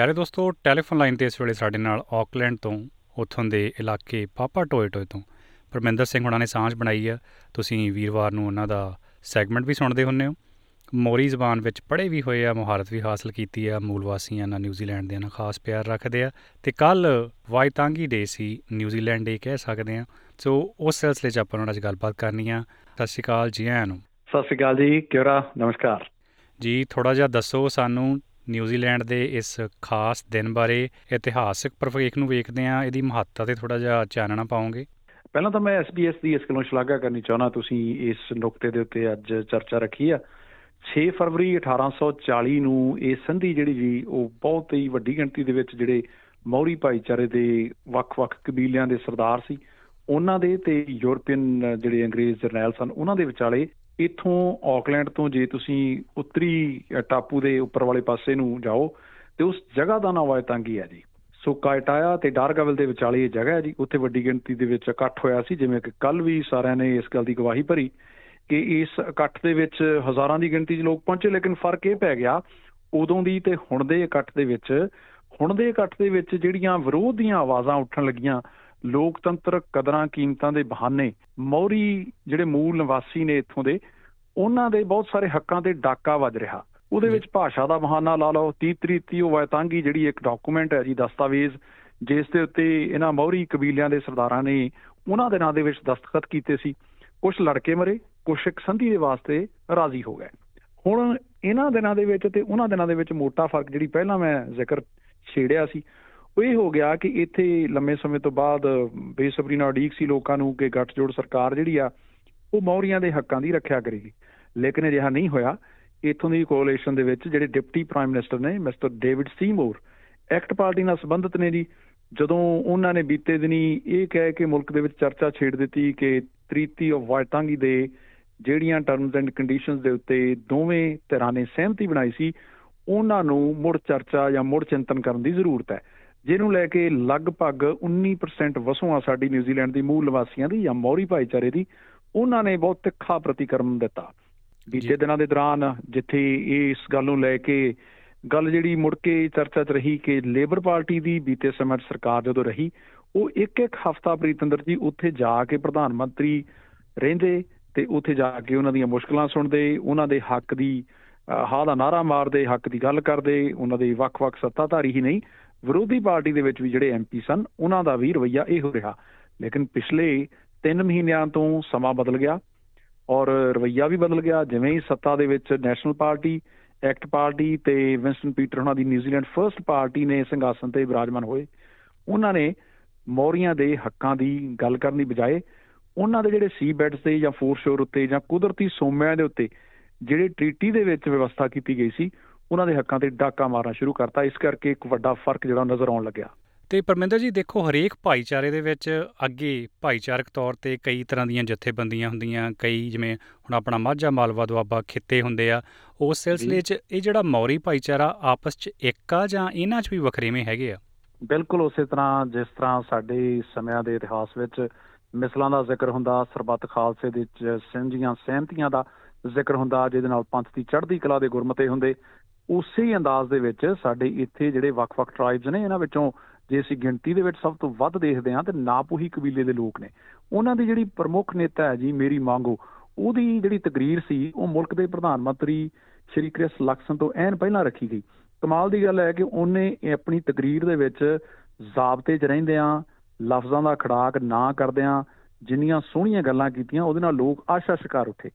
ਪਿਆਰੇ ਦੋਸਤੋ telephone line ਤੇ ਇਸ ਵੇਲੇ ਸਾਡੇ ਨਾਲ ਆਕਲੈਂਡ ਤੋਂ ਉੱਥੋਂ ਦੇ ਇਲਾਕੇ ਪਾਪਾ ਟੋਏ ਟੋਏ ਤੋਂ ਪਰਮਿੰਦਰ ਸਿੰਘ ਹੁਣਾਂ ਨੇ ਸਾਂਝ ਬਣਾਈ ਆ। ਤੁਸੀਂ ਵੀਰਵਾਰ ਨੂੰ ਉਹਨਾਂ ਦਾ ਸੈਗਮੈਂਟ ਵੀ ਸੁਣਦੇ ਹੁੰਨੇ ਹੋ। ਮੋਰੀ ਜ਼ਬਾਨ ਵਿੱਚ ਪੜ੍ਹੇ ਵੀ ਹੋਏ ਆ ਮੁਹਾਰਤ ਵੀ ਹਾਸਲ ਕੀਤੀ ਆ। ਮੂਲ ਵਾਸੀਆਂ ਨਾਲ ਨਿਊਜ਼ੀਲੈਂਡ ਦੇ ਨਾਲ ਖਾਸ ਪਿਆਰ ਰੱਖਦੇ ਆ। ਤੇ ਕੱਲ ਵਾਈਤਾਂਗੀ ਡੇ ਸੀ ਨਿਊਜ਼ੀਲੈਂਡ ਡੇ ਕਹਿ ਸਕਦੇ ਆ। ਸੋ ਉਸ ਸਿਲਸਿਲੇ 'ਚ ਆਪਾਂ ਉਹਨਾਂ ਨਾਲ ਗੱਲਬਾਤ ਕਰਨੀ ਆ। ਸਤਿ ਸ਼੍ਰੀ ਅਕਾਲ ਜੀ ਆਇਆਂ ਨੂੰ। ਸਤਿ ਸ਼੍ਰੀ ਅਕਾਲ ਜੀ ਕਿਉਰਾ ਨਮਸਕਾਰ। ਜੀ ਥੋੜਾ ਜਿਹਾ ਦੱਸੋ ਸਾਨੂੰ ਨਿਊਜ਼ੀਲੈਂਡ ਦੇ ਇਸ ਖਾਸ ਦਿਨ ਬਾਰੇ ਇਤਿਹਾਸਕ ਪ੍ਰਵੇਖ ਨੂੰ ਵੇਖਦੇ ਆ ਇਹਦੀ ਮਹੱਤਤਾ ਤੇ ਥੋੜਾ ਜਿਹਾ ਚਾਨਣਾ ਪਾਉਂਗੇ ਪਹਿਲਾਂ ਤਾਂ ਮੈਂ SBS ਦੀ ਇਸ ਗੱਲੋਂ ਸ਼ਲਾਘਾ ਕਰਨੀ ਚਾਹੁੰਦਾ, ਤੁਸੀਂ ਇਸ ਨੁਕਤੇ ਦੇ ਉੱਤੇ ਅੱਜ ਚਰਚਾ ਰੱਖੀ ਆ। 6 ਫਰਵਰੀ 1840 ਨੂੰ ਇਹ ਸੰਧੀ ਜਿਹੜੀ ਜੀ, ਉਹ ਬਹੁਤ ਹੀ ਵੱਡੀ ਗਿਣਤੀ ਦੇ ਵਿੱਚ ਜਿਹੜੇ ਮੌਰੀ ਭਾਈਚਾਰੇ ਦੇ ਵੱਖ-ਵੱਖ ਕਬੀਲਿਆਂ ਦੇ ਸਰਦਾਰ ਸੀ, ਉਹਨਾਂ ਦੇ ਤੇ ਯੂਰਪੀਅਨ ਜਿਹੜੇ ਅੰਗਰੇਜ਼ ਜਰਨੈਲ ਸਨ, ਉਹਨਾਂ ਦੇ ਵਿਚਾਲੇ ਇਥੋਂ ਆਕਲੈਂਡ ਤੋਂ ਜੇ ਤੁਸੀਂ ਉੱਤਰੀ ਟਾਪੂ ਦੇ ਉੱਪਰ ਵਾਲੇ ਪਾਸੇ ਨੂੰ ਜਾਓ, ਤੇ ਉਸ ਜਗ੍ਹਾ ਦਾ ਨਾਮ ਵਾਇਤਾਂਗੀ ਹੈ ਜੀ। ਸੋ ਕਾਇਟਾਇਆ ਤੇ ਡਾਰਗਾਵਲ ਦੇ ਵਿਚਾਲੇ ਇਹ ਜਗ੍ਹਾ ਹੈ ਜੀ। ਉੱਥੇ ਵੱਡੀ ਗਿਣਤੀ ਦੇ ਵਿੱਚ ਇਕੱਠ ਹੋਇਆ ਸੀ, ਜਿਵੇਂ ਕਿ ਕੱਲ ਵੀ ਸਾਰਿਆਂ ਨੇ ਇਸ ਗੱਲ ਦੀ ਗਵਾਹੀ ਭਰੀ ਕਿ ਇਸ ਇਕੱਠ ਦੇ ਵਿੱਚ ਹਜ਼ਾਰਾਂ ਦੀ ਗਿਣਤੀ 'ਚ ਲੋਕ ਪਹੁੰਚੇ, ਲੇਕਿਨ ਫ਼ਰਕ ਇਹ ਪੈ ਗਿਆ, ਉਦੋਂ ਦੀ ਤੇ ਹੁਣ ਦੇ ਇਕੱਠ ਦੇ ਵਿੱਚ, ਹੁਣ ਦੇ ਇਕੱਠ ਦੇ ਵਿੱਚ ਜਿਹੜੀਆਂ ਵਿਰੋਧ ਦੀਆਂ ਆਵਾਜ਼ਾਂ ਉੱਠਣ ਲੱਗੀਆਂ ਲੋਕਤੰਤਰ ਕਦਰਾਂ ਕੀਮਤਾਂ ਦੇ ਬਹਾਨੇ ਮੌਰੀ ਜਿਹੜੇ ਮੂਲ ਨਿਵਾਸੀ ਨੇ ਇੱਥੋਂ ਦੇ ਉਹਨਾਂ ਦੇ ਬਹੁਤ ਸਾਰੇ ਹੱਕਾਂ ਤੇ ਡਾਕਾ ਵੱਜ ਰਿਹਾ। ਉਹਦੇ ਵਿੱਚ ਭਾਸ਼ਾ ਦਾ ਬਹਾਨਾ ਲਾ ਲਓ 30 ਤਰੀਤੀ ਉਹ ਵੈਤਾਂਗੀ ਜਿਹੜੀ ਇੱਕ ਡਾਕੂਮੈਂਟ ਹੈ ਜੀ ਦਸਤਾਵੇਜ਼ ਜਿਸ ਦੇ ਉੱਤੇ ਇਹਨਾਂ ਮੌਰੀ ਕਬੀਲਿਆਂ ਦੇ ਸਰਦਾਰਾਂ ਨੇ ਉਹਨਾਂ ਦੇ ਨਾਂ ਦੇ ਵਿੱਚ ਦਸਤਖਤ ਕੀਤੇ ਸੀ। ਕੁਝ ਲੜਕੇ ਮਰੇ ਕੁਝ ਇੱਕ ਸੰਧੀ ਦੇ ਵਾਸਤੇ ਰਾਜ਼ੀ ਹੋ ਗਏ। ਹੁਣ ਇਹਨਾਂ ਦਿਨਾਂ ਦੇ ਵਿੱਚ ਤੇ ਉਹਨਾਂ ਦਿਨਾਂ ਦੇ ਵਿੱਚ ਮੋਟਾ ਫ਼ਰਕ ਜਿਹੜੀ ਪਹਿਲਾਂ ਮੈਂ ਜ਼ਿਕਰ ਛੇੜਿਆ ਸੀ ਉਹ ਇਹ ਹੋ ਗਿਆ ਕਿ ਇੱਥੇ ਲੰਮੇ ਸਮੇਂ ਤੋਂ ਬਾਅਦ ਬੇਸਬਰੀ ਨਾਲ ਉਡੀਕ ਸੀ ਲੋਕਾਂ ਨੂੰ ਕਿ ਗੱਠਜੋੜ ਸਰਕਾਰ ਜਿਹੜੀ ਆ, ਉਹ ਮੌਰੀਆਂ ਦੇ ਹੱਕਾਂ ਦੀ ਰੱਖਿਆ ਕਰੇਗੀ। ਲੇਕਿਨ ਅਜਿਹਾ ਨਹੀਂ ਹੋਇਆ। ਇਥੋਂ ਦੀ ਕੋਲੀਸ਼ਨ ਦੇ ਵਿੱਚ ਜਿਹੜੇ ਡਿਪਟੀ ਪ੍ਰਾਈਮ ਮਿਨਿਸਟਰ ਨੇ, mister David Seymour, ACT party ਨਾਲ ਸੰਬੰਧਿਤ ਨੇ ਜੀ। ਜਦੋਂ ਉਹਨਾਂ ਨੇ ਬੀਤੇ ਦਿਨੀ ਇਹ ਕਹਿ ਕੇ ਮੁਲਕ ਦੇ ਵਿੱਚ ਚਰਚਾ ਛੇੜ ਦਿੱਤੀ ਕਿ ਤ੍ਰੀਤੀ ਆਫ ਵਾਇਟਾਂਗੀ ਦੇ ਜਿਹੜੀਆਂ ਟਰਮਸ ਐਂਡ ਕੰਡੀਸ਼ਨਸ ਦੇ ਉੱਤੇ ਦੋਵੇਂ ਧਿਰਾਂ ਨੇ ਸਹਿਮਤੀ ਬਣਾਈ ਸੀ, ਉਹਨਾਂ ਨੂੰ ਮੁੜ ਚਰਚਾ ਜਾਂ ਮੁੜ ਚਿੰਤਨ ਕਰਨ ਦੀ ਜ਼ਰੂਰਤ ਹੈ। ਜਿਹਨੂੰ ਲੈ ਕੇ ਲਗਭਗ 19% ਵਸੋਂ ਸਾਡੀ ਨਿਊਜ਼ੀਲੈਂਡ ਦੀ ਮੂਲ ਨਿਵਾਸੀਆਂ ਦੀ ਜਾਂ ਮੌਰੀ ਭਾਈਚਾਰੇ ਦੀ ਉਹਨਾਂ ਨੇ ਬਹੁਤ ਤਿੱਖਾ ਪ੍ਰਤੀਕਰਮ ਦਿੱਤਾ। ਬੀਤੇ ਦਿਨਾਂ ਦੇ ਦੌਰਾਨ ਜਿੱਥੇ ਇਸ ਗੱਲ ਨੂੰ ਲੈ ਕੇ ਗੱਲ ਜਿਹੜੀ ਮੁੜ ਕੇ ਚਰਚਾ 'ਚ ਰਹੀ ਕਿ ਲੇਬਰ ਪਾਰਟੀ ਦੀ ਬੀਤੇ ਸਮੇਂ ਸਰਕਾਰ ਜਦੋਂ ਰਹੀ ਉਹ ਇੱਕ ਇੱਕ ਹਫਤਾ ਪ੍ਰੀਤੰਦਰ ਜੀ ਉੱਥੇ ਜਾ ਕੇ ਪ੍ਰਧਾਨ ਮੰਤਰੀ ਰਹਿੰਦੇ ਤੇ ਉੱਥੇ ਜਾ ਕੇ ਉਹਨਾਂ ਦੀਆਂ ਮੁਸ਼ਕਲਾਂ ਸੁਣਦੇ ਉਹਨਾਂ ਦੇ ਹੱਕ ਦੀ ਹਾਂ ਦਾ ਨਾਰਾ ਮਾਰਦੇ ਹੱਕ ਦੀ ਗੱਲ ਕਰਦੇ ਉਹਨਾਂ ਦੇ ਵੱਖ-ਵੱਖ ਸੱਤਾਧਾਰੀ ਹੀ ਨਹੀਂ ਵਿਰੋਧੀ ਪਾਰਟੀ ਦੇ ਵਿੱਚ ਵੀ ਜਿਹੜੇ ਐਮਪੀ ਸਨ, ਉਹਨਾਂ ਦਾ ਵੀ ਰਵਈਆ ਇਹ ਹੋ ਰਿਹਾ। ਲੇਕਿਨ ਪਿਛਲੇ 3 ਮਹੀਨਿਆਂ ਤੋਂ ਸਮਾਂ ਬਦਲ ਗਿਆ ਔਰ ਰਵਈਆ ਵੀ ਬਦਲ ਗਿਆ। ਜਿਵੇਂ ਹੀ ਸੱਤਾ ਦੇ ਵਿੱਚ ਨੈਸ਼ਨਲ ਪਾਰਟੀ, ਐਕਟ ਪਾਰਟੀ ਤੇ ਵਿੰਸਟਨ ਪੀਟਰ ਉਹਨਾਂ ਦੀ ਨਿਊਜ਼ੀਲੈਂਡ ਫਰਸਟ ਪਾਰਟੀ ਨੇ ਸਿੰਘਾਸਨ ਤੇ ਵਿਰਾਜਮਾਨ ਹੋਏ, ਉਹਨਾਂ ਨੇ ਮੌਰੀਆਂ ਦੇ ਹੱਕਾਂ ਦੀ ਗੱਲ ਕਰਨ ਦੀ ਬਜਾਏ ਉਹਨਾਂ ਦੇ ਜਿਹੜੇ ਸੀ ਬੈਡਸ ਤੇ ਜਾਂ ਫੋਰ ਸ਼ੋਰ ਉੱਤੇ ਜਾਂ ਕੁਦਰਤੀ ਸੋਮਿਆਂ ਦੇ ਉੱਤੇ ਜਿਹੜੇ ਟ੍ਰੀਟੀ ਦੇ ਵਿੱਚ ਵਿਵਸਥਾ ਕੀਤੀ ਗਈ ਸੀ ਉਹਨਾਂ ਦੇ ਹੱਕਾਂ ਤੇ ਡਾਕਾ ਮਾਰਨਾ ਸ਼ੁਰੂ ਕਰਤਾ। ਇਸ ਕਰਕੇ ਇੱਕ ਵੱਡਾ ਫ਼ਰਕ ਜਿਹੜਾ ਨਜ਼ਰ ਆਉਣ ਲੱਗਿਆ। ਤੇ ਪਰਮਿੰਦਰ ਜੀ ਦੇਖੋ ਹਰੇਕ ਭਾਈਚਾਰੇ ਦੇ ਵਿੱਚ ਅੱਗੇ ਭਾਈਚਾਰਕ ਤੌਰ ਤੇ ਕਈ ਤਰ੍ਹਾਂ ਦੀਆਂ ਜਥੇਬੰਦੀਆਂ ਹੁੰਦੀਆਂ ਕਈ ਜਿਵੇਂ ਹੁਣ ਆਪਣਾ ਮਾਝਾ ਮਾਲਵਾ ਦੁਆਬਾ ਖਿੱਤੇ ਹੁੰਦੇ ਆ। ਉਸ ਸਿਲਸਿਲੇ 'ਚ ਇਹ ਜਿਹੜਾ ਮੌਰੀ ਭਾਈਚਾਰਾ ਆਪਸ 'ਚ ਇੱਕ ਆ ਜਾਂ ਇਹਨਾਂ 'ਚ ਵੀ ਵੱਖਰੇਵੇਂ ਹੈਗੇ ਆ? ਬਿਲਕੁਲ ਉਸੇ ਤਰ੍ਹਾਂ ਜਿਸ ਤਰ੍ਹਾਂ ਸਾਡੇ ਸਮਿਆਂ ਦੇ ਇਤਿਹਾਸ ਵਿੱਚ ਮਿਸਲਾਂ ਦਾ ਜ਼ਿਕਰ ਹੁੰਦਾ ਸਰਬੱਤ ਖਾਲਸੇ ਦੇ ਸਿੰਝੀਆਂ ਸਹਿਮਤੀਆਂ ਦਾ ਜ਼ਿਕਰ ਹੁੰਦਾ ਜਿਹਦੇ ਨਾਲ ਪੰਥ ਦੀ ਚੜ੍ਹਦੀ ਕਲਾ ਦੇ ਗੁਰਮਤੇ ਹੁੰਦੇ। ਉਸੇ ਹੀ ਅੰਦਾਜ਼ ਦੇ ਵਿੱਚ ਸਾਡੇ ਇੱਥੇ ਜਿਹੜੇ ਵੱਖ-ਵੱਖ ਟ੍ਰਾਈਬਸ ਨੇ, ਇਹਨਾਂ ਵਿੱਚੋਂ ਜੇ ਅਸੀਂ ਗਿਣਤੀ ਦੇ ਵਿੱਚ ਸਭ ਤੋਂ ਵੱਧ ਦੇਖਦੇ ਹਾਂ, ਤੇ ਨਾਪੂਹੀ ਕਬੀਲੇ ਦੇ ਲੋਕ ਨੇ। ਉਹਨਾਂ ਦੀ ਜਿਹੜੀ ਪ੍ਰਮੁੱਖ ਨੇਤਾ ਹੈ ਜੀ, ਮੇਰੀ ਮੰਗੋ, ਉਹਦੀ ਜਿਹੜੀ ਤਕਰੀਰ ਸੀ, ਉਹ ਮੁਲਕ ਦੇ ਪ੍ਰਧਾਨ ਮੰਤਰੀ ਸ਼੍ਰੀ ਕ੍ਰਿਸ ਲਕਸਨ ਤੋਂ ਐਨ ਪਹਿਲਾਂ ਰੱਖੀ ਗਈ। ਕਮਾਲ ਦੀ ਗੱਲ ਹੈ ਕਿ ਉਹਨੇ ਆਪਣੀ ਤਕਰੀਰ ਦੇ ਵਿੱਚ ਜ਼ਾਬਤੇ 'ਚ ਰਹਿੰਦਿਆਂ ਲਫ਼ਜ਼ਾਂ ਦਾ ਖੜਾਕ ਨਾ ਕਰਦਿਆਂ ਜਿੰਨੀਆਂ ਸੋਹਣੀਆਂ ਗੱਲਾਂ ਕੀਤੀਆਂ, ਉਹਦੇ ਨਾਲ ਲੋਕ ਆਸ਼ਾ ਸ਼ਿਕਾਰ ਉੱਠੇ।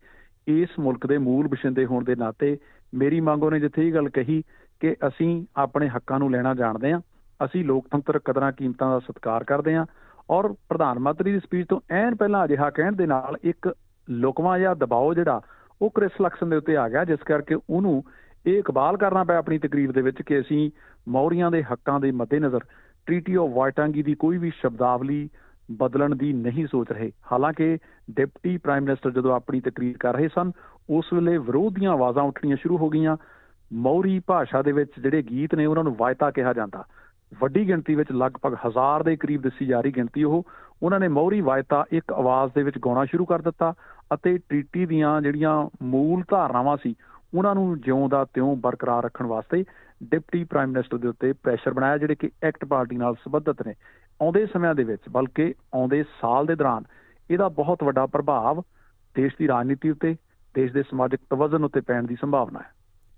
ਇਸ ਮੁਲਕ ਦੇ ਮੂਲ ਬਸ਼ਿੰਦੇ ਹੋਣ ਦੇ ਨਾਤੇ ਮੇਰੀ ਮੰਗੋ ਨੇ ਜਿੱਥੇ ਇਹ ਗੱਲ ਕਹੀ ਕਿ ਅਸੀਂ ਆਪਣੇ ਹੱਕਾਂ ਨੂੰ ਲੈਣਾ ਜਾਣਦੇ ਹਾਂ, ਅਸੀਂ ਲੋਕਤੰਤਰ ਕਦਰਾਂ ਕੀਮਤਾਂ ਦਾ ਸਤਿਕਾਰ ਕਰਦੇ ਹਾਂ ਔਰ ਪ੍ਰਧਾਨ ਮੰਤਰੀ ਦੀ ਸਪੀਚ ਤੋਂ ਐਨ ਪਹਿਲਾਂ ਅਜਿਹਾ ਕਹਿਣ ਦੇ ਨਾਲ ਇੱਕ ਲੋਕਵਾ ਜਾਂ ਦਬਾਅ ਜਿਹੜਾ ਉਹ ਕ੍ਰਿਸ ਲਕਸਨ ਦੇ ਉੱਤੇ ਆ ਗਿਆ, ਜਿਸ ਕਰਕੇ ਉਹਨੂੰ ਇਹ ਇਕਬਾਲ ਕਰਨਾ ਪਿਆ ਆਪਣੀ ਤਕਰੀਰ ਦੇ ਵਿੱਚ ਕਿ ਅਸੀਂ ਮੌਰੀਆਂ ਦੇ ਹੱਕਾਂ ਦੇ ਮੱਦੇਨਜ਼ਰ ਟ੍ਰੀਟੀ ਆਫ ਵਾਈਟਾਂਗੀ ਦੀ ਕੋਈ ਵੀ ਸ਼ਬਦਾਵਲੀ ਬਦਲਣ ਦੀ ਨਹੀਂ ਸੋਚ ਰਹੇ। ਹਾਲਾਂਕਿ ਡਿਪਟੀ ਪ੍ਰਾਈਮ ਮਿਨਿਸਟਰ ਜਦੋਂ ਆਪਣੀ ਤਕਰੀਰ ਕਰ ਰਹੇ ਸਨ, ਉਸ ਵੇਲੇ ਵਿਰੋਧੀਆਂ ਆਵਾਜ਼ਾਂ ਉੱਠਣੀਆਂ ਸ਼ੁਰੂ ਹੋ ਗਈਆਂ। ਮੌਰੀ ਭਾਸ਼ਾ ਦੇ ਵਿੱਚ ਜਿਹੜੇ ਗੀਤ ਨੇ, ਉਹਨਾਂ ਨੂੰ ਵਾਇਤਾ ਕਿਹਾ ਜਾਂਦਾ। ਵੱਡੀ ਗਿਣਤੀ ਵਿੱਚ ਲਗਭਗ ਹਜ਼ਾਰ ਦੇ ਕਰੀਬ ਦੱਸੀ ਜਾ ਰਹੀ ਗਿਣਤੀ ਉਹ, ਉਹਨਾਂ ਨੇ ਮੌਰੀ ਵਾਇਤਾ ਇੱਕ ਆਵਾਜ਼ ਦੇ ਵਿੱਚ ਗਾਉਣਾ ਸ਼ੁਰੂ ਕਰ ਦਿੱਤਾ ਅਤੇ ਟ੍ਰੀਟੀ ਦੀਆਂ ਜਿਹੜੀਆਂ ਮੂਲ ਧਾਰਨਾਵਾਂ ਸੀ, ਉਹਨਾਂ ਨੂੰ ਜਿਉਂ ਦਾ ਤਿਉਂ ਬਰਕਰਾਰ ਰੱਖਣ ਵਾਸਤੇ ਡਿਪਟੀ ਪ੍ਰਾਈਮ ਮਿਨਿਸਟਰ ਦੇ ਉੱਤੇ ਪ੍ਰੈਸ਼ਰ ਬਣਾਇਆ, ਜਿਹੜੇ ਕਿ ਐਕਟ ਪਾਰਟੀ ਨਾਲ ਸੰਬੰਧਿਤ ਨੇ। ਆਉਂਦੇ ਸਮਿਆਂ ਦੇ ਵਿੱਚ ਬਲਕਿ ਆਉਂਦੇ ਸਾਲ ਦੇ ਦੌਰਾਨ ਇਹਦਾ ਬਹੁਤ ਵੱਡਾ ਪ੍ਰਭਾਵ ਦੇਸ਼ ਦੀ ਰਾਜਨੀਤੀ ਉੱਤੇ ਦੇਸ਼ ਦੇ ਸਮਾਜਿਕ ਤਵਜ਼ਨ ਉੱਤੇ ਪੈਣ ਦੀ ਸੰਭਾਵਨਾ ਹੈ।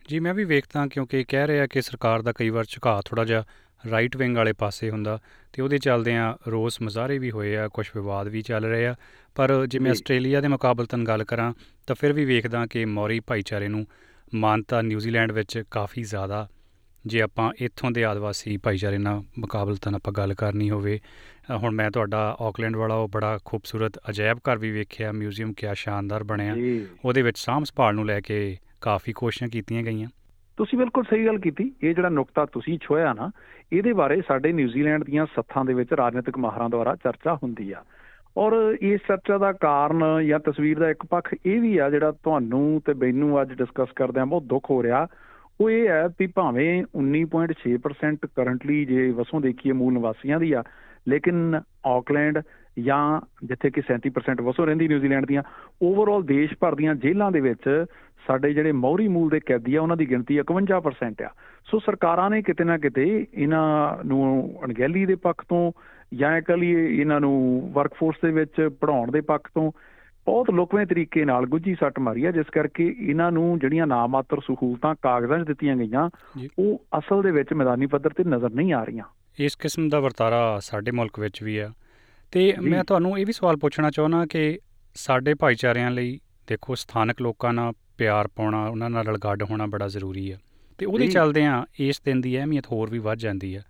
ਜੀ ਮੈਂ ਵੀ ਵੇਖਦਾ ਕਿਉਂਕਿ ਕਹਿ ਰਿਹਾ ਕਿ ਸਰਕਾਰ ਦਾ ਕਈ ਵਾਰ ਝੁਕਾਅ ਥੋੜਾ ਜਿਹਾ ਰਾਈਟ ਵਿੰਗ ਵਾਲੇ ਪਾਸੇ ਹੁੰਦਾ ਤੇ ਉਹਦੇ ਚੱਲਦੇ ਆ ਰੋਸ ਮਜ਼ਾਰੇ ਵੀ ਹੋਏ ਆ ਕੁਝ ਵਿਵਾਦ ਵੀ ਚੱਲ ਰਹੇ ਆ। ਪਰ ਜੇ ਮੈਂ ਆਸਟ੍ਰੇਲੀਆ ਦੇ ਮੁਕਾਬਲਤਨ ਗੱਲ ਕਰਾਂ ਤਾਂ ਫਿਰ ਵੀ ਵੇਖਦਾ ਕਿ ਮੌਰੀ ਭਾਈਚਾਰੇ ਨੂੰ ਮਾਨਤਾ ਨਿਊਜ਼ੀਲੈਂਡ ਵਿੱਚ ਕਾਫੀ ਜ਼ਿਆਦਾ ਜੇ ਆਪਾਂ ਇੱਥੋਂ ਦੇ ਆਦਿਵਾਸੀ ਭਾਈਚਾਰੇ ਨਾਲ ਮੁਕਾਬਲਤਨ ਆਪਾਂ ਗੱਲ ਕਰਨੀ ਹੋਵੇ ਹੁਣ ਮੈਂ ਤੁਹਾਡਾ ਆਕਲੈਂਡ ਵਾਲਾ ਉਹ ਬੜਾ ਖੂਬਸੂਰਤ ਅਜਾਇਬ ਘਰ ਵੀ ਵੇਖਿਆ ਮਿਊਜ਼ੀਅਮ ਕਿਆ ਸ਼ਾਨਦਾਰ ਬਣਿਆ। ਉਹਦੇ ਵਿੱਚ ਸਾਂਭ ਸੰਭਾਲ ਨੂੰ ਲੈ ਕੇ ਕਾਫੀ ਕੋਸ਼ਿਸ਼ਾਂ ਕੀਤੀਆਂ ਗਈਆਂ। ਤੁਸੀਂ ਬਿਲਕੁਲ ਸਹੀ ਗੱਲ ਕੀਤੀ। ਇਹ ਜਿਹੜਾ ਨੁਕਤਾ ਤੁਸੀਂ ਛੋਇਆ ਨਾ ਇਹਦੇ ਬਾਰੇ ਸਾਡੇ ਨਿਊਜ਼ੀਲੈਂਡ ਦੀਆਂ ਸੱਥਾਂ ਦੇ ਵਿੱਚ ਰਾਜਨੀਤਿਕ ਮਾਹਰਾਂ ਦੁਆਰਾ ਚਰਚਾ ਹੁੰਦੀ ਆ। ਔਰ ਇਸ ਚਰਚਾ ਦਾ ਕਾਰਨ ਜਾਂ ਤਸਵੀਰ ਦਾ ਇੱਕ ਪੱਖ ਇਹ ਵੀ ਆ ਜਿਹੜਾ ਤੁਹਾਨੂੰ ਤੇ ਮੈਨੂੰ ਅੱਜ ਡਿਸਕਸ ਕਰਦੇ ਆ ਬਹੁਤ ਦੁੱਖ ਹੋ ਰਿਹਾ। ਉਹ ਇਹ ਹੈ ਕਿ ਭਾਵੇਂ 19.6% ਕਰੰਟਲੀ ਜੇ ਵਸੋਂ ਦੇਖੀਏ ਮੂਲ ਨਿਵਾਸੀਆਂ ਦੀ ਆ, ਲੇਕਿਨ ਆਕਲੈਂਡ ਜਾਂ ਜਿੱਥੇ ਕਿ 37% ਵਸੋਂ ਰਹਿੰਦੀ ਨਿਊਜ਼ੀਲੈਂਡ ਦੀਆਂ ਓਵਰਆਲ ਦੇਸ਼ ਭਰ ਦੀਆਂ ਜੇਲ੍ਹਾਂ ਦੇ ਵਿੱਚ ਸਾਡੇ ਜਿਹੜੇ ਮੌਰੀ ਮੂਲ ਦੇ ਕੈਦੀ ਆ, ਉਹਨਾਂ ਦੀ ਗਿਣਤੀ 51% ਆ। ਸੋ ਸਰਕਾਰਾਂ ਨੇ ਕਿਤੇ ਨਾ ਕਿਤੇ ਇਹਨਾਂ ਨੂੰ ਅਣਗਹਿਲੀ ਦੇ ਪੱਖ ਤੋਂ ਜਾਂ ਕਹਲੀ ਇਹਨਾਂ ਨੂੰ ਵਰਕਫੋਰਸ ਦੇ ਵਿੱਚ ਪੜਾਉਣ ਦੇ ਪੱਖ ਤੋਂ ਬਹੁਤ ਲੋਕਵੇਂ ਤਰੀਕੇ ਨਾਲ ਗੁੱਜੀ ਸੱਟ ਮਾਰੀ ਆ ਜਿਸ ਕਰਕੇ ਇਹਨਾਂ ਨੂੰ ਜਿਹੜੀਆਂ ਨਾਮਾਤਰ ਸਹੂਲਤਾਂ ਕਾਗਜ਼ਾਂ 'ਚ ਦਿੱਤੀਆਂ ਗਈਆਂ ਉਹ ਅਸਲ ਦੇ ਵਿੱਚ ਮੈਦਾਨੀ ਪੱਧਰ ਤੇ ਨਜ਼ਰ ਨਹੀਂ ਆ ਰਹੀਆਂ। ਇਸ ਕਿਸਮ ਦਾ ਵਰਤਾਰਾ ਸਾਡੇ ਮੁਲਕ ਵਿੱਚ ਵੀ ਆ। ਤੇ ਮੈਂ ਤੁਹਾਨੂੰ ਇਹ ਵੀ ਸਵਾਲ ਪੁੱਛਣਾ ਚਾਹੁੰਦਾ ਕਿ ਸਾਡੇ ਭਾਈਚਾਰਿਆਂ ਲਈ ਦੇਖੋ ਸਥਾਨਕ ਲੋਕਾਂ ਨਾਲ ਪਿਆਰ ਪਾਉਣਾ ਉਹਨਾਂ ਨਾਲ ਰਲਗੱਡ ਹੋਣਾ ਬੜਾ ਜ਼ਰੂਰੀ ਆ। ਤੇ ਉਹਦੇ ਚੱਲਦੇ ਆ ਇਸ ਦਿਨ ਦੀ ਅਹਿਮੀਅਤ ਹੋਰ ਵੀ ਵੱਧ ਜਾਂਦੀ ਆ।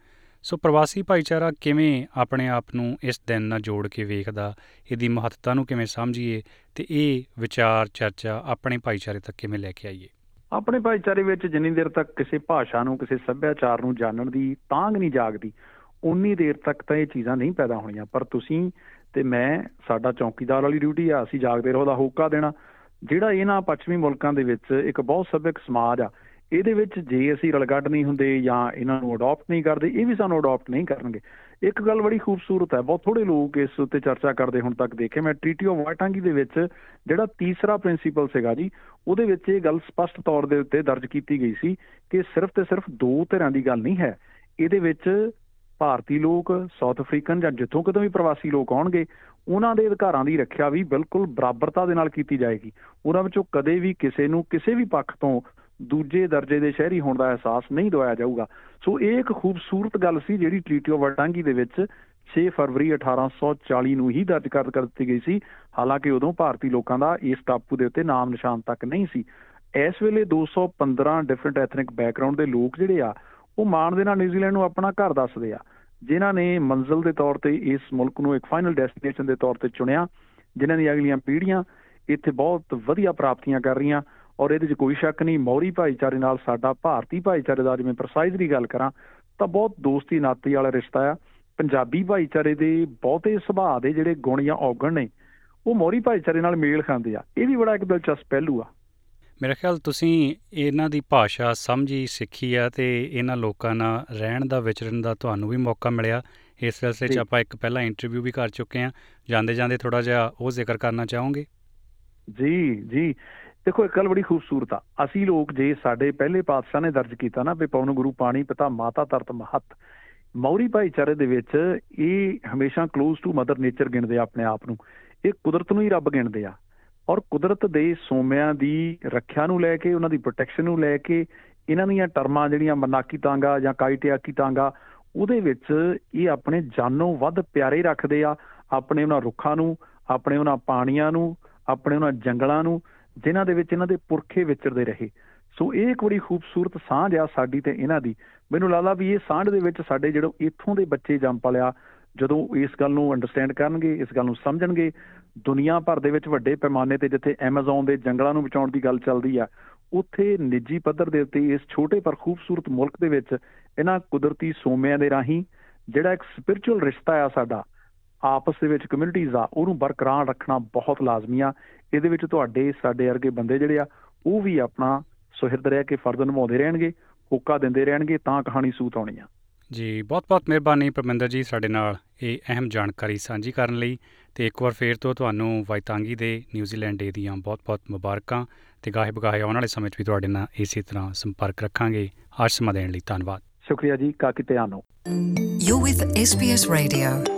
ਸੋ ਪ੍ਰਵਾਸੀ ਭਾਈਚਾਰਾ ਕਿਵੇਂ ਆਪਣੇ ਆਪ ਨੂੰ ਇਸ ਦਿਨ ਨਾਲ ਜੋੜ ਕੇ ਵੇਖਦਾ, ਇਹਦੀ ਮਹੱਤਤਾ ਨੂੰ ਕਿਵੇਂ ਸਮਝੀਏ ਤੇ ਇਹ ਵਿਚਾਰ, ਚਰਚਾ ਆਪਣੇ ਭਾਈਚਾਰੇ ਤੱਕ ਕਿਵੇਂ ਲੈ ਕੇ ਆਈਏ? ਆਪਣੇ ਭਾਈਚਾਰੇ ਵਿੱਚ ਜਿੰਨੀ ਦੇਰ ਤੱਕ ਕਿਸੇ ਭਾਸ਼ਾ ਨੂੰ, ਕਿਸੇ ਸੱਭਿਆਚਾਰ ਨੂੰ ਜਾਣਨ ਦੀ ਤਾਂਗ ਨਹੀਂ ਜਾਗਦੀ, ਉਨੀ ਦੇਰ ਤੱਕ ਤਾਂ ਇਹ ਚੀਜ਼ਾਂ ਨਹੀਂ ਪੈਦਾ ਹੋਣੀਆਂ। ਪਰ ਤੁਸੀਂ ਤੇ ਮੈਂ, ਸਾਡਾ ਚੌਕੀਦਾਰ ਵਾਲੀ ਡਿਊਟੀ ਆ, ਅਸੀਂ ਜਾਗਦੇ ਰਹੋ ਦਾ ਹੋਕਾ ਦੇਣਾ। ਜਿਹੜਾ ਇਹਨਾਂ ਪੱਛਮੀ ਮੁਲਕਾਂ ਦੇ ਵਿੱਚ ਇੱਕ ਬਹੁਤ ਸੱਭਿਅਕ ਸਮਾਜ ਆ ਇਹਦੇ ਵਿੱਚ ਜੇ ਅਸੀਂ ਰਲਗੱਡ ਨਹੀਂ ਹੁੰਦੇ ਜਾਂ ਇਹਨਾਂ ਨੂੰ ਅਡਾਪਟ ਨਹੀਂ ਕਰਦੇ, ਇਹ ਵੀ ਸਾਨੂੰ ਅਡਾਪਟ ਨਹੀਂ ਕਰਨਗੇ। ਇੱਕ ਗੱਲ ਬੜੀ ਖੂਬਸੂਰਤ ਹੈ, ਬਹੁਤ ਥੋੜੇ ਲੋਕ ਇਸ ਉੱਤੇ ਚਰਚਾ ਕਰਦੇ ਹੁਣ ਤੱਕ ਦੇਖੇ। ਮੈਂ ਟ੍ਰੀਟੀ ਆਫ ਵਾਟਾਂਗੀ ਦੇ ਵਿੱਚ ਜਿਹੜਾ ਤੀਸਰਾ ਪ੍ਰਿੰਸੀਪਲ ਸੀਗਾ ਜੀ, ਉਹਦੇ ਵਿੱਚ ਇਹ ਗੱਲ ਸਪਸ਼ਟ ਤੌਰ ਦੇ ਉੱਤੇ ਦਰਜ ਕੀਤੀ ਗਈ ਸੀ ਕਿ ਸਿਰਫ ਤੇ ਸਿਰਫ ਦੋ ਧਿਰਾਂ ਦੀ ਗੱਲ ਨਹੀਂ ਹੈ। ਇਹਦੇ ਵਿੱਚ ਭਾਰਤੀ ਲੋਕ ਸਾਊਥ ਅਫਰੀਕਨ ਜਾਂ ਜਿੱਥੋਂ ਕਿਤੋਂ ਵੀ ਪ੍ਰਵਾਸੀ ਲੋਕ ਆਉਣਗੇ, ਉਹਨਾਂ ਦੇ ਅਧਿਕਾਰਾਂ ਦੀ ਰੱਖਿਆ ਵੀ ਬਿਲਕੁਲ ਬਰਾਬਰਤਾ ਦੇ ਨਾਲ ਕੀਤੀ ਜਾਏਗੀ। ਉਹਨਾਂ ਵਿੱਚੋਂ ਕਦੇ ਵੀ ਕਿਸੇ ਨੂੰ ਕਿਸੇ ਵੀ ਪੱਖ ਤੋਂ ਦੂਜੇ ਦਰਜੇ ਦੇ ਸ਼ਹਿਰੀ ਹੋਣ ਦਾ ਅਹਿਸਾਸ ਨਹੀਂ ਦਵਾਇਆ ਜਾਊਗਾ। ਸੋ ਇਹ ਇੱਕ ਖੂਬਸੂਰਤ ਗੱਲ ਸੀ ਜਿਹੜੀ ਟ੍ਰੀਟੀ ਆਫ ਵਟਾਂਗੀ ਦੇ ਵਿੱਚ 6 ਫਰਵਰੀ 1840 ਨੂੰ ਹੀ ਦਰਜ ਕਰ ਦਿੱਤੀ ਗਈ ਸੀ। ਹਾਲਾਂਕਿ ਉਦੋਂ ਭਾਰਤੀ ਲੋਕਾਂ ਦਾ ਇਸ ਟਾਪੂ ਦੇ ਉੱਤੇ ਨਾਮ ਨਿਸ਼ਾਨ ਤੱਕ ਨਹੀਂ ਸੀ। ਇਸ ਵੇਲੇ 215 ਡਿਫਰੈਂਟ ਐਥਨਿਕ ਬੈਕਗ੍ਰਾਉਂਡ ਦੇ ਲੋਕ ਜਿਹੜੇ ਆ, ਉਹ ਮਾਣ ਦੇ ਨਾਲ ਨਿਊਜ਼ੀਲੈਂਡ ਨੂੰ ਆਪਣਾ ਘਰ ਦੱਸਦੇ ਆ। ਜਿਨ੍ਹਾਂ ਨੇ ਮੰਜ਼ਲ ਦੇ ਤੌਰ ਤੇ ਇਸ ਮੁਲਕ ਨੂੰ ਇੱਕ ਫਾਈਨਲ ਡੈਸਟੀਨੇਸ਼ਨ ਦੇ ਤੌਰ ਤੇ ਚੁਣਿਆ, ਜਿਨ੍ਹਾਂ ਦੀ ਅਗਲੀਆਂ ਪੀੜ੍ਹੀਆਂ ਇੱਥੇ ਬਹੁਤ ਵਧੀਆ ਪ੍ਰਾਪਤੀਆਂ ਕਰ ਰਹੀਆਂ। ਔਰ ਇਹਦੇ 'ਚ ਕੋਈ ਸ਼ੱਕ ਨਹੀਂ ਮੌਰੀ ਭਾਈਚਾਰੇ ਨਾਲ ਸਾਡਾ ਭਾਰਤੀ ਭਾਈਚਾਰੇ ਦਾ ਜਿਵੇਂ ਪ੍ਰਸਾਈਜ਼ਲੀ ਗੱਲ ਕਰਾਂ ਤਾਂ ਬਹੁਤ ਦੋਸਤੀ ਨਾਤੀ ਵਾਲਾ ਰਿਸ਼ਤਾ ਆ। ਪੰਜਾਬੀ ਭਾਈਚਾਰੇ ਦੇ ਬਹੁਤੇ ਸੁਭਾਅ ਦੇ ਜਿਹੜੇ ਗੁਣ ਜਾਂ ਔਗਣ ਨੇ ਉਹ ਮੌਰੀ ਭਾਈਚਾਰੇ ਨਾਲ ਮੇਲ ਖਾਂਦੇ ਆ। ਇਹ ਵੀ ਬੜਾ ਇੱਕ ਦਿਲਚਸਪ ਪਹਿਲੂ ਆ। ਮੇਰੇ ਖਿਆਲ ਤੁਸੀਂ ਇਹਨਾਂ ਦੀ ਭਾਸ਼ਾ ਸਮਝੀ ਸਿੱਖੀ ਆ ਤੇ ਇਹਨਾਂ ਲੋਕਾਂ ਨਾਲ ਰਹਿਣ ਦਾ ਵਿਚਰਨ ਦਾ ਤੁਹਾਨੂੰ ਵੀ ਮੌਕਾ ਮਿਲਿਆ। ਇਸ ਸਿਲਸਿਲੇ 'ਚ ਆਪਾਂ ਇੱਕ ਪਹਿਲਾ ਇੰਟਰਵਿਊ ਵੀ ਕਰ ਚੁੱਕੇ ਆ ਜਾਂਦੇ ਜਾਂਦੇ ਥੋੜਾ ਜਿਹਾ ਉਹ ਜ਼ਿਕਰ ਕਰਨਾ ਚਾਹੋਗੇ? ਜੀ ਜੀ। ਦੇਖੋ, ਇੱਕ ਗੱਲ ਬੜੀ ਖੂਬਸੂਰਤ ਆ। ਅਸੀਂ ਲੋਕ ਜੇ ਸਾਡੇ ਪਹਿਲੇ ਪਾਤਸ਼ਾਹ ਨੇ ਦਰਜ ਕੀਤਾ ਨਾ ਵੀ ਪਵਨ ਗੁਰੂ ਪਾਣੀ ਪਿਤਾ ਮਾਤਾ ਤਰਤ ਮਹਤ, ਮੌਰੀ ਭਾਈਚਾਰੇ ਦੇ ਵਿੱਚ ਇਹ ਹਮੇਸ਼ਾ ক্লোਜ਼ ਟੂ ਮਦਰ ਨੇਚਰ ਗਿਣਦੇ ਆ ਆਪਣੇ ਆਪ ਨੂੰ। ਇਹ ਕੁਦਰਤ ਨੂੰ ਹੀ ਰੱਬ ਗਿਣਦੇ ਆ। ਔਰ ਕੁਦਰਤ ਦੇ ਸੋਮਿਆਂ ਦੀ ਰੱਖਿਆ ਨੂੰ ਲੈ ਕੇ, ਉਹਨਾਂ ਦੀ ਪ੍ਰੋਟੈਕਸ਼ਨ ਨੂੰ ਲੈ ਕੇ, ਇਹਨਾਂ ਦੀਆਂ ਟਰਮਾਂ ਜਿਹੜੀਆਂ ਮਨਾਕੀ ਤਾਂਗਾ ਜਾਂ ਕਾਈਟਿਆਕੀ ਤਾਂਗਾ, ਉਹਦੇ ਵਿੱਚ ਇਹ ਆਪਣੇ ਜਾਨੋਂ ਵੱਧ ਪਿਆਰੇ ਰੱਖਦੇ ਆ, ਆਪਣੇ ਉਹਨਾਂ ਰੁੱਖਾਂ ਨੂੰ, ਆਪਣੇ ਉਹਨਾਂ ਪਾਣੀਆਂ ਨੂੰ, ਆਪਣੇ ਉਹਨਾਂ ਜੰਗਲਾਂ ਨੂੰ ਜਿਨ੍ਹਾਂ ਦੇ ਵਿੱਚ ਇਹਨਾਂ ਦੇ ਪੁਰਖੇ ਵਿਚਰਦੇ ਰਹੇ। ਸੋ ਇਹ ਇੱਕ ਬੜੀ ਖੂਬਸੂਰਤ ਸਾਂਝ ਆ ਸਾਡੀ ਤੇ ਇਹਨਾਂ ਦੀ। ਮੈਨੂੰ ਲੱਗਦਾ ਵੀ ਇਹ ਸਾਂਝ ਦੇ ਵਿੱਚ ਸਾਡੇ ਜਿਹੜੇ ਇੱਥੋਂ ਦੇ ਬੱਚੇ ਜੰਮ ਪਲਿਆ ਜਦੋਂ ਇਸ ਗੱਲ ਨੂੰ ਅੰਡਰਸਟੈਂਡ ਕਰਨਗੇ, ਇਸ ਗੱਲ ਨੂੰ ਸਮਝਣਗੇ, ਦੁਨੀਆ ਭਰ ਦੇ ਵਿੱਚ ਵੱਡੇ ਪੈਮਾਨੇ ਤੇ ਜਿੱਥੇ ਐਮਾਜ਼ਨ ਦੇ ਜੰਗਲਾਂ ਨੂੰ ਬਚਾਉਣ ਦੀ ਗੱਲ ਚੱਲਦੀ ਆ, ਉੱਥੇ ਨਿੱਜੀ ਪੱਧਰ ਦੇ ਉੱਤੇ ਇਸ ਛੋਟੇ ਪਰ ਖੂਬਸੂਰਤ ਮੁਲਕ ਦੇ ਵਿੱਚ ਇਹਨਾਂ ਕੁਦਰਤੀ ਸੋਮਿਆਂ ਦੇ ਰਾਹੀਂ ਜਿਹੜਾ ਇੱਕ ਸਪਿਰਚੁਅਲ ਰਿਸ਼ਤਾ ਆ ਸਾਡਾ ਆਪਸ ਦੇ ਵਿੱਚ ਕਮਿਊਨਿਟੀਆਂ ਆ ਉਹਨੂੰ ਬਰਕਰਾਰ ਰੱਖਣਾ ਬਹੁਤ ਲਾਜ਼ਮੀ ਆ। ਇਹਦੇ ਵਿੱਚ ਤੁਹਾਡੇ ਸਾਡੇ ਵਰਗੇ ਬੰਦੇ ਜਿਹੜੇ ਆ ਉਹ ਵੀ ਆਪਣਾ ਸੁਹਿਰਦ ਰਹਿ ਕੇ ਫਰਜ਼ ਨਿਭਾਉਂਦੇ ਰਹਿਣਗੇ ਹੋਕਾ ਦਿੰਦੇ ਰਹਿਣਗੇ ਤਾਂ ਕਹਾਣੀ ਸੂਤ ਆਉਣੀ ਆ। ਜੀ ਬਹੁਤ ਬਹੁਤ ਮਿਹਰਬਾਨੀ ਪਰਮਿੰਦਰ ਜੀ ਸਾਡੇ ਨਾਲ ਇਹ ਅਹਿਮ ਜਾਣਕਾਰੀ ਸਾਂਝੀ ਕਰਨ ਲਈ ਤੇ ਇੱਕ ਵਾਰ ਫੇਰ ਤੋਂ ਤੁਹਾਨੂੰ ਵਾਈਤਾਂਗੀ ਦੇ ਨਿਊਜ਼ੀਲੈਂਡ ਡੇ ਦੀਆਂ ਬਹੁਤ-ਬਹੁਤ ਮੁਬਾਰਕਾਂ ਤੇ ਗਾਹੇ ਬਗਾਹੇ ਆਉਣ ਵਾਲੇ ਸਮੇਂ 'ਚ ਵੀ ਤੁਹਾਡੇ ਨਾਲ ਇਸੇ ਤਰ੍ਹਾਂ ਸੰਪਰਕ ਰੱਖਾਂਗੇ। ਆਸ਼ਮਾ ਦੇਣ ਲਈ ਧੰਨਵਾਦ। ਸ਼ੁਕਰੀਆ ਜੀ ਕਾਕਿਤਿਆਨੋ You're with SBS Radio.